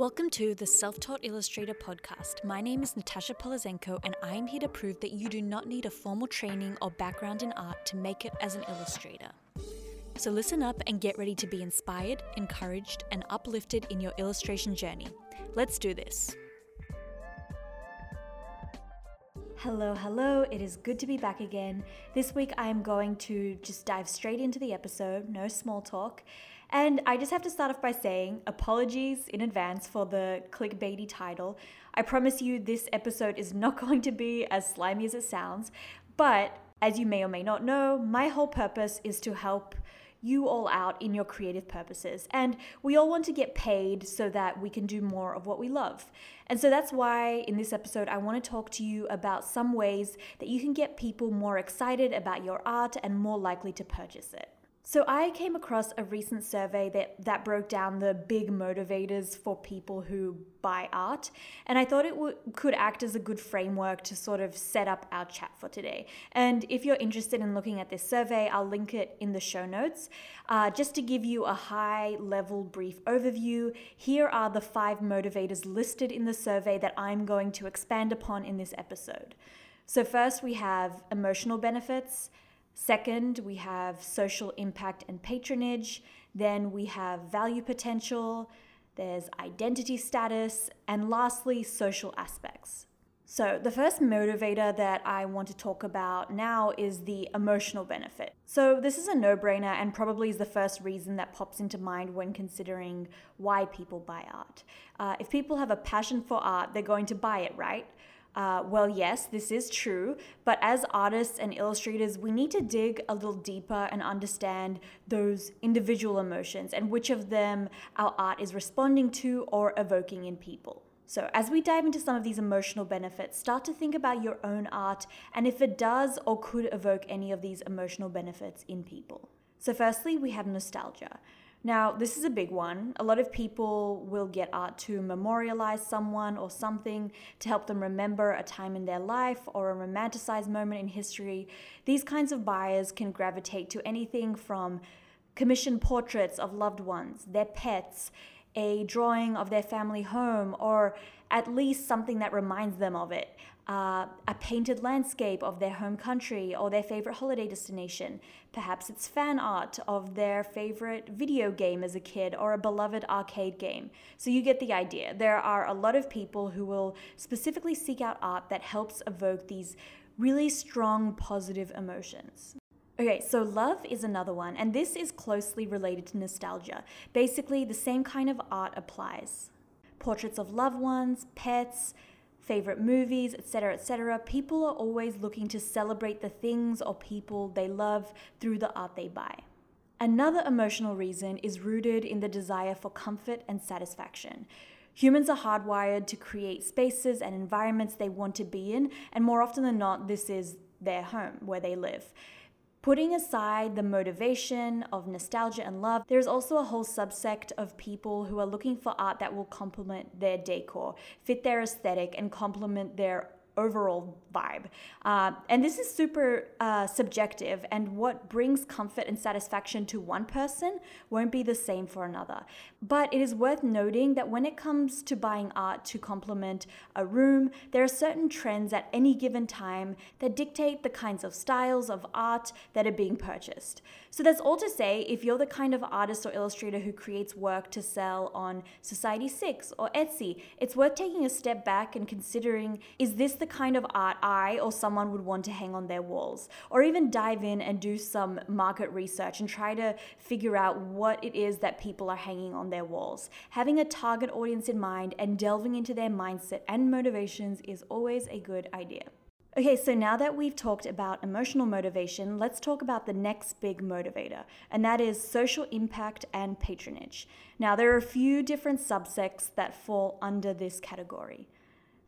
Welcome to the Self Taught Illustrator podcast. My name is Natasha Polizenko, and I am here to prove that you do not need a formal training or background in art to make it as an illustrator. So listen up and get ready to be inspired, encouraged, and uplifted in your illustration journey. Let's do this. Hello, hello. It is good to be back again. This week I am going to just dive straight into the episode, no small talk. And I just have to start off by saying apologies in advance for the clickbaity title. I promise you this episode is not going to be as slimy as it sounds, but as you may or may not know, my whole purpose is to help you all out in your creative purposes. And we all want to get paid so that we can do more of what we love. And so that's why in this episode, I want to talk to you about some ways that you can get people more excited about your art and more likely to purchase it. So I came across a recent survey that that broke down the big motivators for people who buy art, and I thought it w- could act as a good framework to sort of set up our chat for today. And if you're interested in looking at this survey, I'll link it in the show notes. Uh, just to give you a high level brief overview, here are the five motivators listed in the survey that I'm going to expand upon in this episode. So first we have emotional benefits. Second, we have social impact and patronage. Then we have value potential. There's identity status. And lastly, social aspects. So, the first motivator that I want to talk about now is the emotional benefit. So, this is a no brainer and probably is the first reason that pops into mind when considering why people buy art. Uh, if people have a passion for art, they're going to buy it, right? Uh, well, yes, this is true, but as artists and illustrators, we need to dig a little deeper and understand those individual emotions and which of them our art is responding to or evoking in people. So, as we dive into some of these emotional benefits, start to think about your own art and if it does or could evoke any of these emotional benefits in people. So, firstly, we have nostalgia. Now, this is a big one. A lot of people will get art to memorialize someone or something to help them remember a time in their life or a romanticized moment in history. These kinds of buyers can gravitate to anything from commissioned portraits of loved ones, their pets, a drawing of their family home, or at least something that reminds them of it. Uh, a painted landscape of their home country or their favorite holiday destination. Perhaps it's fan art of their favorite video game as a kid or a beloved arcade game. So you get the idea. There are a lot of people who will specifically seek out art that helps evoke these really strong positive emotions. Okay, so love is another one, and this is closely related to nostalgia. Basically, the same kind of art applies. Portraits of loved ones, pets, favorite movies, etc., etc. People are always looking to celebrate the things or people they love through the art they buy. Another emotional reason is rooted in the desire for comfort and satisfaction. Humans are hardwired to create spaces and environments they want to be in, and more often than not, this is their home where they live. Putting aside the motivation of nostalgia and love, there's also a whole subsect of people who are looking for art that will complement their decor, fit their aesthetic, and complement their overall vibe. Uh, and this is super uh, subjective, and what brings comfort and satisfaction to one person won't be the same for another. But it is worth noting that when it comes to buying art to complement a room, there are certain trends at any given time that dictate the kinds of styles of art that are being purchased. So that's all to say, if you're the kind of artist or illustrator who creates work to sell on Society6 or Etsy, it's worth taking a step back and considering is this the kind of art I or someone would want to hang on their walls? Or even dive in and do some market research and try to figure out what it is that people are hanging on their walls. Having a target audience in mind and delving into their mindset and motivations is always a good idea. Okay, so now that we've talked about emotional motivation, let's talk about the next big motivator, and that is social impact and patronage. Now, there are a few different subsects that fall under this category.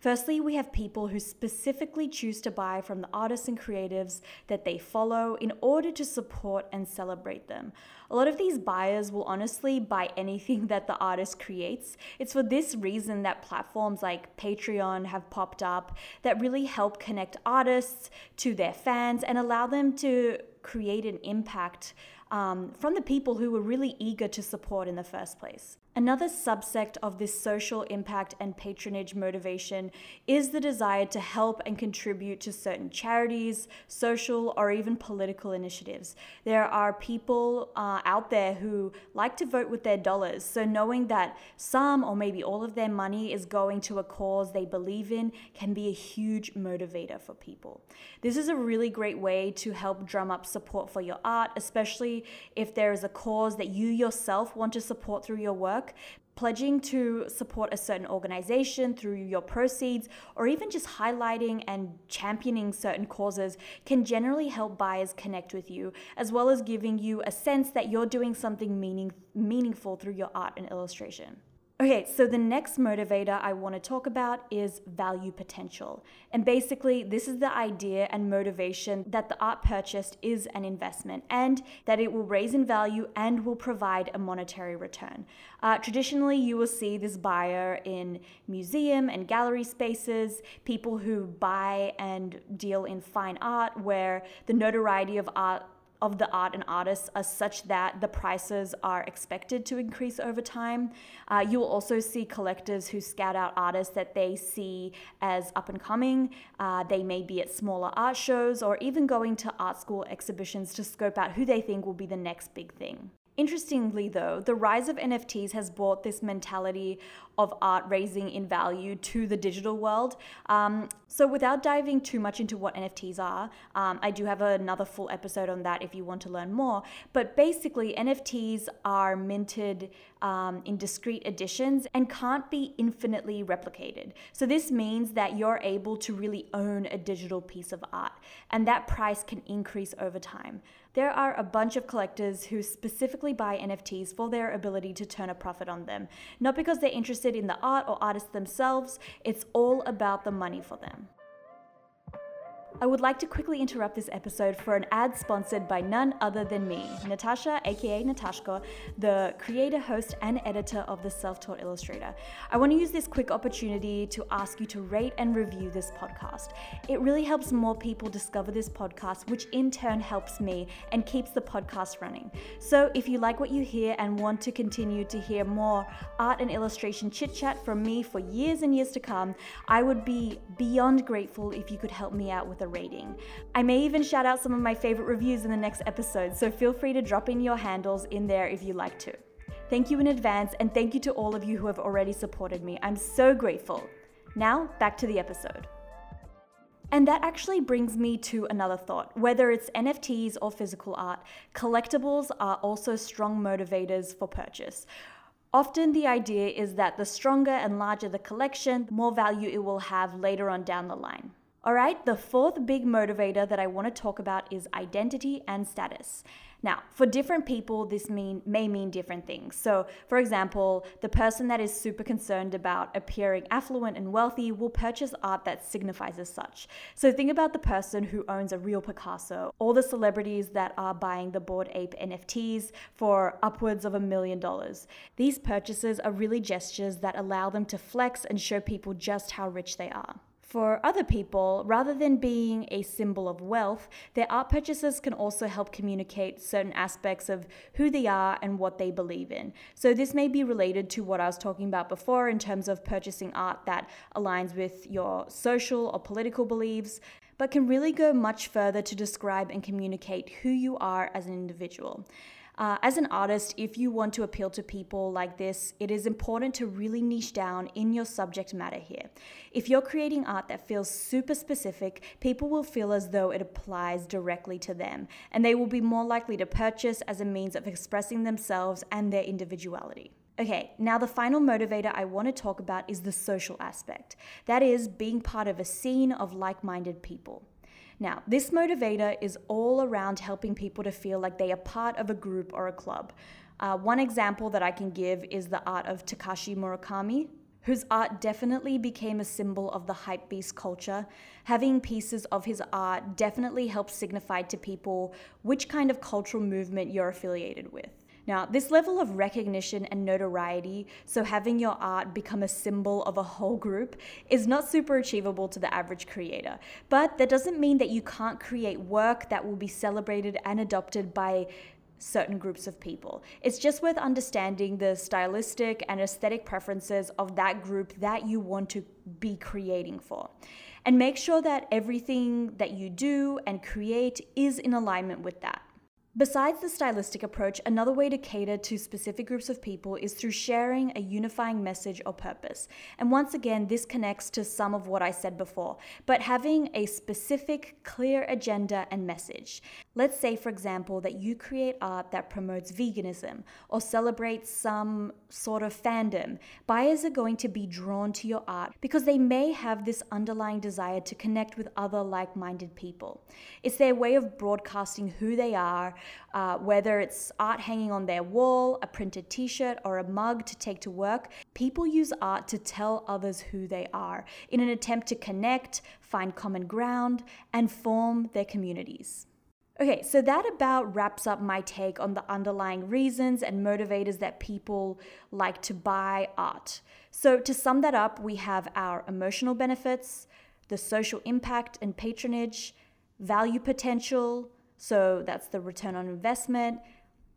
Firstly, we have people who specifically choose to buy from the artists and creatives that they follow in order to support and celebrate them. A lot of these buyers will honestly buy anything that the artist creates. It's for this reason that platforms like Patreon have popped up that really help connect artists to their fans and allow them to create an impact um, from the people who were really eager to support in the first place. Another subsect of this social impact and patronage motivation is the desire to help and contribute to certain charities, social, or even political initiatives. There are people uh, out there who like to vote with their dollars, so knowing that some or maybe all of their money is going to a cause they believe in can be a huge motivator for people. This is a really great way to help drum up support for your art, especially if there is a cause that you yourself want to support through your work work, pledging to support a certain organization through your proceeds, or even just highlighting and championing certain causes can generally help buyers connect with you, as well as giving you a sense that you're doing something meaning, meaningful through your art and illustration. Okay, so the next motivator I want to talk about is value potential. And basically, this is the idea and motivation that the art purchased is an investment and that it will raise in value and will provide a monetary return. Uh, traditionally, you will see this buyer in museum and gallery spaces, people who buy and deal in fine art, where the notoriety of art of the art and artists are such that the prices are expected to increase over time. Uh, you will also see collectors who scout out artists that they see as up and coming. Uh, they may be at smaller art shows or even going to art school exhibitions to scope out who they think will be the next big thing. Interestingly, though, the rise of NFTs has brought this mentality of art raising in value to the digital world. Um, so, without diving too much into what NFTs are, um, I do have another full episode on that if you want to learn more. But basically, NFTs are minted um, in discrete editions and can't be infinitely replicated. So, this means that you're able to really own a digital piece of art, and that price can increase over time. There are a bunch of collectors who specifically buy NFTs for their ability to turn a profit on them, not because they're interested in the art or artists themselves, it's all about the money for them. I would like to quickly interrupt this episode for an ad sponsored by none other than me, Natasha, aka Nataszko, the creator, host, and editor of The Self Taught Illustrator. I want to use this quick opportunity to ask you to rate and review this podcast. It really helps more people discover this podcast, which in turn helps me and keeps the podcast running. So if you like what you hear and want to continue to hear more art and illustration chit chat from me for years and years to come, I would be beyond grateful if you could help me out with a rating. I may even shout out some of my favorite reviews in the next episode, so feel free to drop in your handles in there if you like to. Thank you in advance, and thank you to all of you who have already supported me. I'm so grateful. Now, back to the episode. And that actually brings me to another thought. Whether it's NFTs or physical art, collectibles are also strong motivators for purchase. Often the idea is that the stronger and larger the collection, the more value it will have later on down the line. All right, the fourth big motivator that I want to talk about is identity and status. Now, for different people, this mean, may mean different things. So, for example, the person that is super concerned about appearing affluent and wealthy will purchase art that signifies as such. So, think about the person who owns a real Picasso, or the celebrities that are buying the Bored Ape NFTs for upwards of a million dollars. These purchases are really gestures that allow them to flex and show people just how rich they are. For other people, rather than being a symbol of wealth, their art purchases can also help communicate certain aspects of who they are and what they believe in. So, this may be related to what I was talking about before in terms of purchasing art that aligns with your social or political beliefs, but can really go much further to describe and communicate who you are as an individual. Uh, as an artist, if you want to appeal to people like this, it is important to really niche down in your subject matter here. If you're creating art that feels super specific, people will feel as though it applies directly to them, and they will be more likely to purchase as a means of expressing themselves and their individuality. Okay, now the final motivator I want to talk about is the social aspect. That is, being part of a scene of like minded people. Now, this motivator is all around helping people to feel like they are part of a group or a club. Uh, one example that I can give is the art of Takashi Murakami, whose art definitely became a symbol of the hypebeast culture. Having pieces of his art definitely helps signify to people which kind of cultural movement you're affiliated with. Now, this level of recognition and notoriety, so having your art become a symbol of a whole group, is not super achievable to the average creator. But that doesn't mean that you can't create work that will be celebrated and adopted by certain groups of people. It's just worth understanding the stylistic and aesthetic preferences of that group that you want to be creating for. And make sure that everything that you do and create is in alignment with that. Besides the stylistic approach, another way to cater to specific groups of people is through sharing a unifying message or purpose. And once again, this connects to some of what I said before, but having a specific, clear agenda and message. Let's say, for example, that you create art that promotes veganism or celebrates some sort of fandom. Buyers are going to be drawn to your art because they may have this underlying desire to connect with other like minded people. It's their way of broadcasting who they are uh, whether it's art hanging on their wall, a printed t shirt, or a mug to take to work, people use art to tell others who they are in an attempt to connect, find common ground, and form their communities. Okay, so that about wraps up my take on the underlying reasons and motivators that people like to buy art. So, to sum that up, we have our emotional benefits, the social impact and patronage, value potential, so that's the return on investment,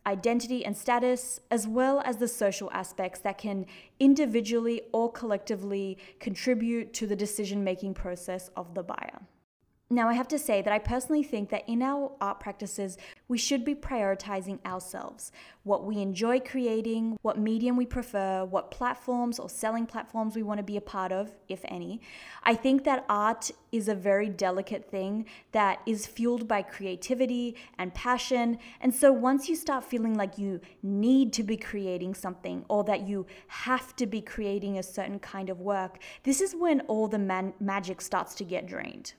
identity and status, as well as the social aspects that can individually or collectively contribute to the decision making process of the buyer. Now, I have to say that I personally think that in our art practices, we should be prioritizing ourselves, what we enjoy creating, what medium we prefer, what platforms or selling platforms we want to be a part of, if any. I think that art is a very delicate thing that is fueled by creativity and passion. And so once you start feeling like you need to be creating something or that you have to be creating a certain kind of work, this is when all the man- magic starts to get drained.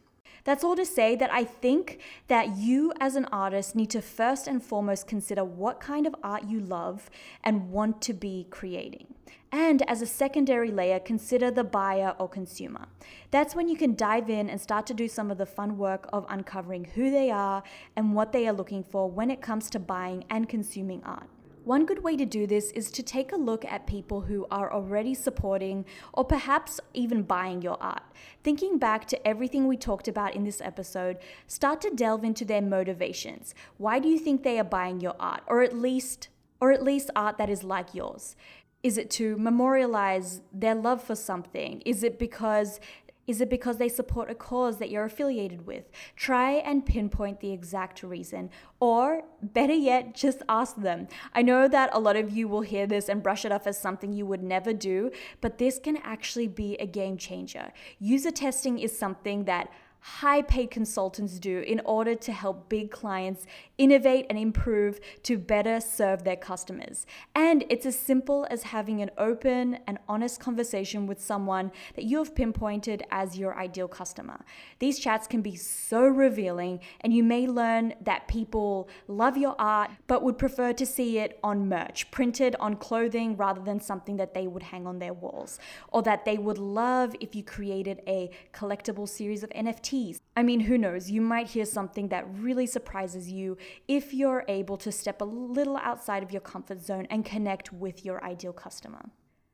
That's all to say that I think that you as an artist need to first and foremost consider what kind of art you love and want to be creating. And as a secondary layer, consider the buyer or consumer. That's when you can dive in and start to do some of the fun work of uncovering who they are and what they are looking for when it comes to buying and consuming art. One good way to do this is to take a look at people who are already supporting or perhaps even buying your art. Thinking back to everything we talked about in this episode, start to delve into their motivations. Why do you think they are buying your art or at least or at least art that is like yours? Is it to memorialize their love for something? Is it because is it because they support a cause that you're affiliated with? Try and pinpoint the exact reason. Or, better yet, just ask them. I know that a lot of you will hear this and brush it off as something you would never do, but this can actually be a game changer. User testing is something that high paid consultants do in order to help big clients innovate and improve to better serve their customers. And it's as simple as having an open and honest conversation with someone that you have pinpointed as your ideal customer. These chats can be so revealing, and you may learn that people love your art but would prefer to see it on merch, printed on clothing rather than something that they would hang on their walls, or that they would love if you created a collectible series of NFTs I mean, who knows? You might hear something that really surprises you if you're able to step a little outside of your comfort zone and connect with your ideal customer.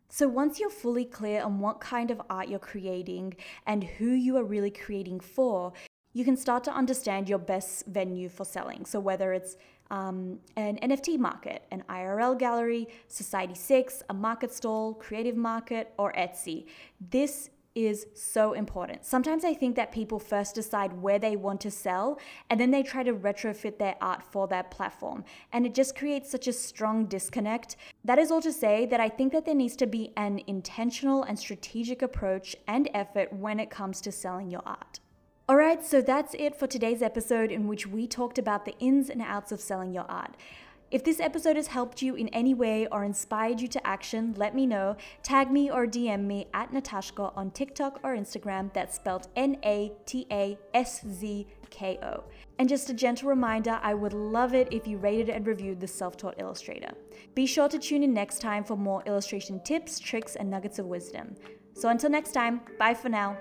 So, once you're fully clear on what kind of art you're creating and who you are really creating for, you can start to understand your best venue for selling. So, whether it's um, an NFT market, an IRL gallery, Society6, a market stall, creative market, or Etsy. This is so important. Sometimes I think that people first decide where they want to sell and then they try to retrofit their art for that platform. And it just creates such a strong disconnect. That is all to say that I think that there needs to be an intentional and strategic approach and effort when it comes to selling your art. Alright, so that's it for today's episode in which we talked about the ins and outs of selling your art. If this episode has helped you in any way or inspired you to action, let me know. Tag me or DM me at Nataszko on TikTok or Instagram. That's spelled N A T A S Z K O. And just a gentle reminder I would love it if you rated and reviewed the Self Taught Illustrator. Be sure to tune in next time for more illustration tips, tricks, and nuggets of wisdom. So until next time, bye for now.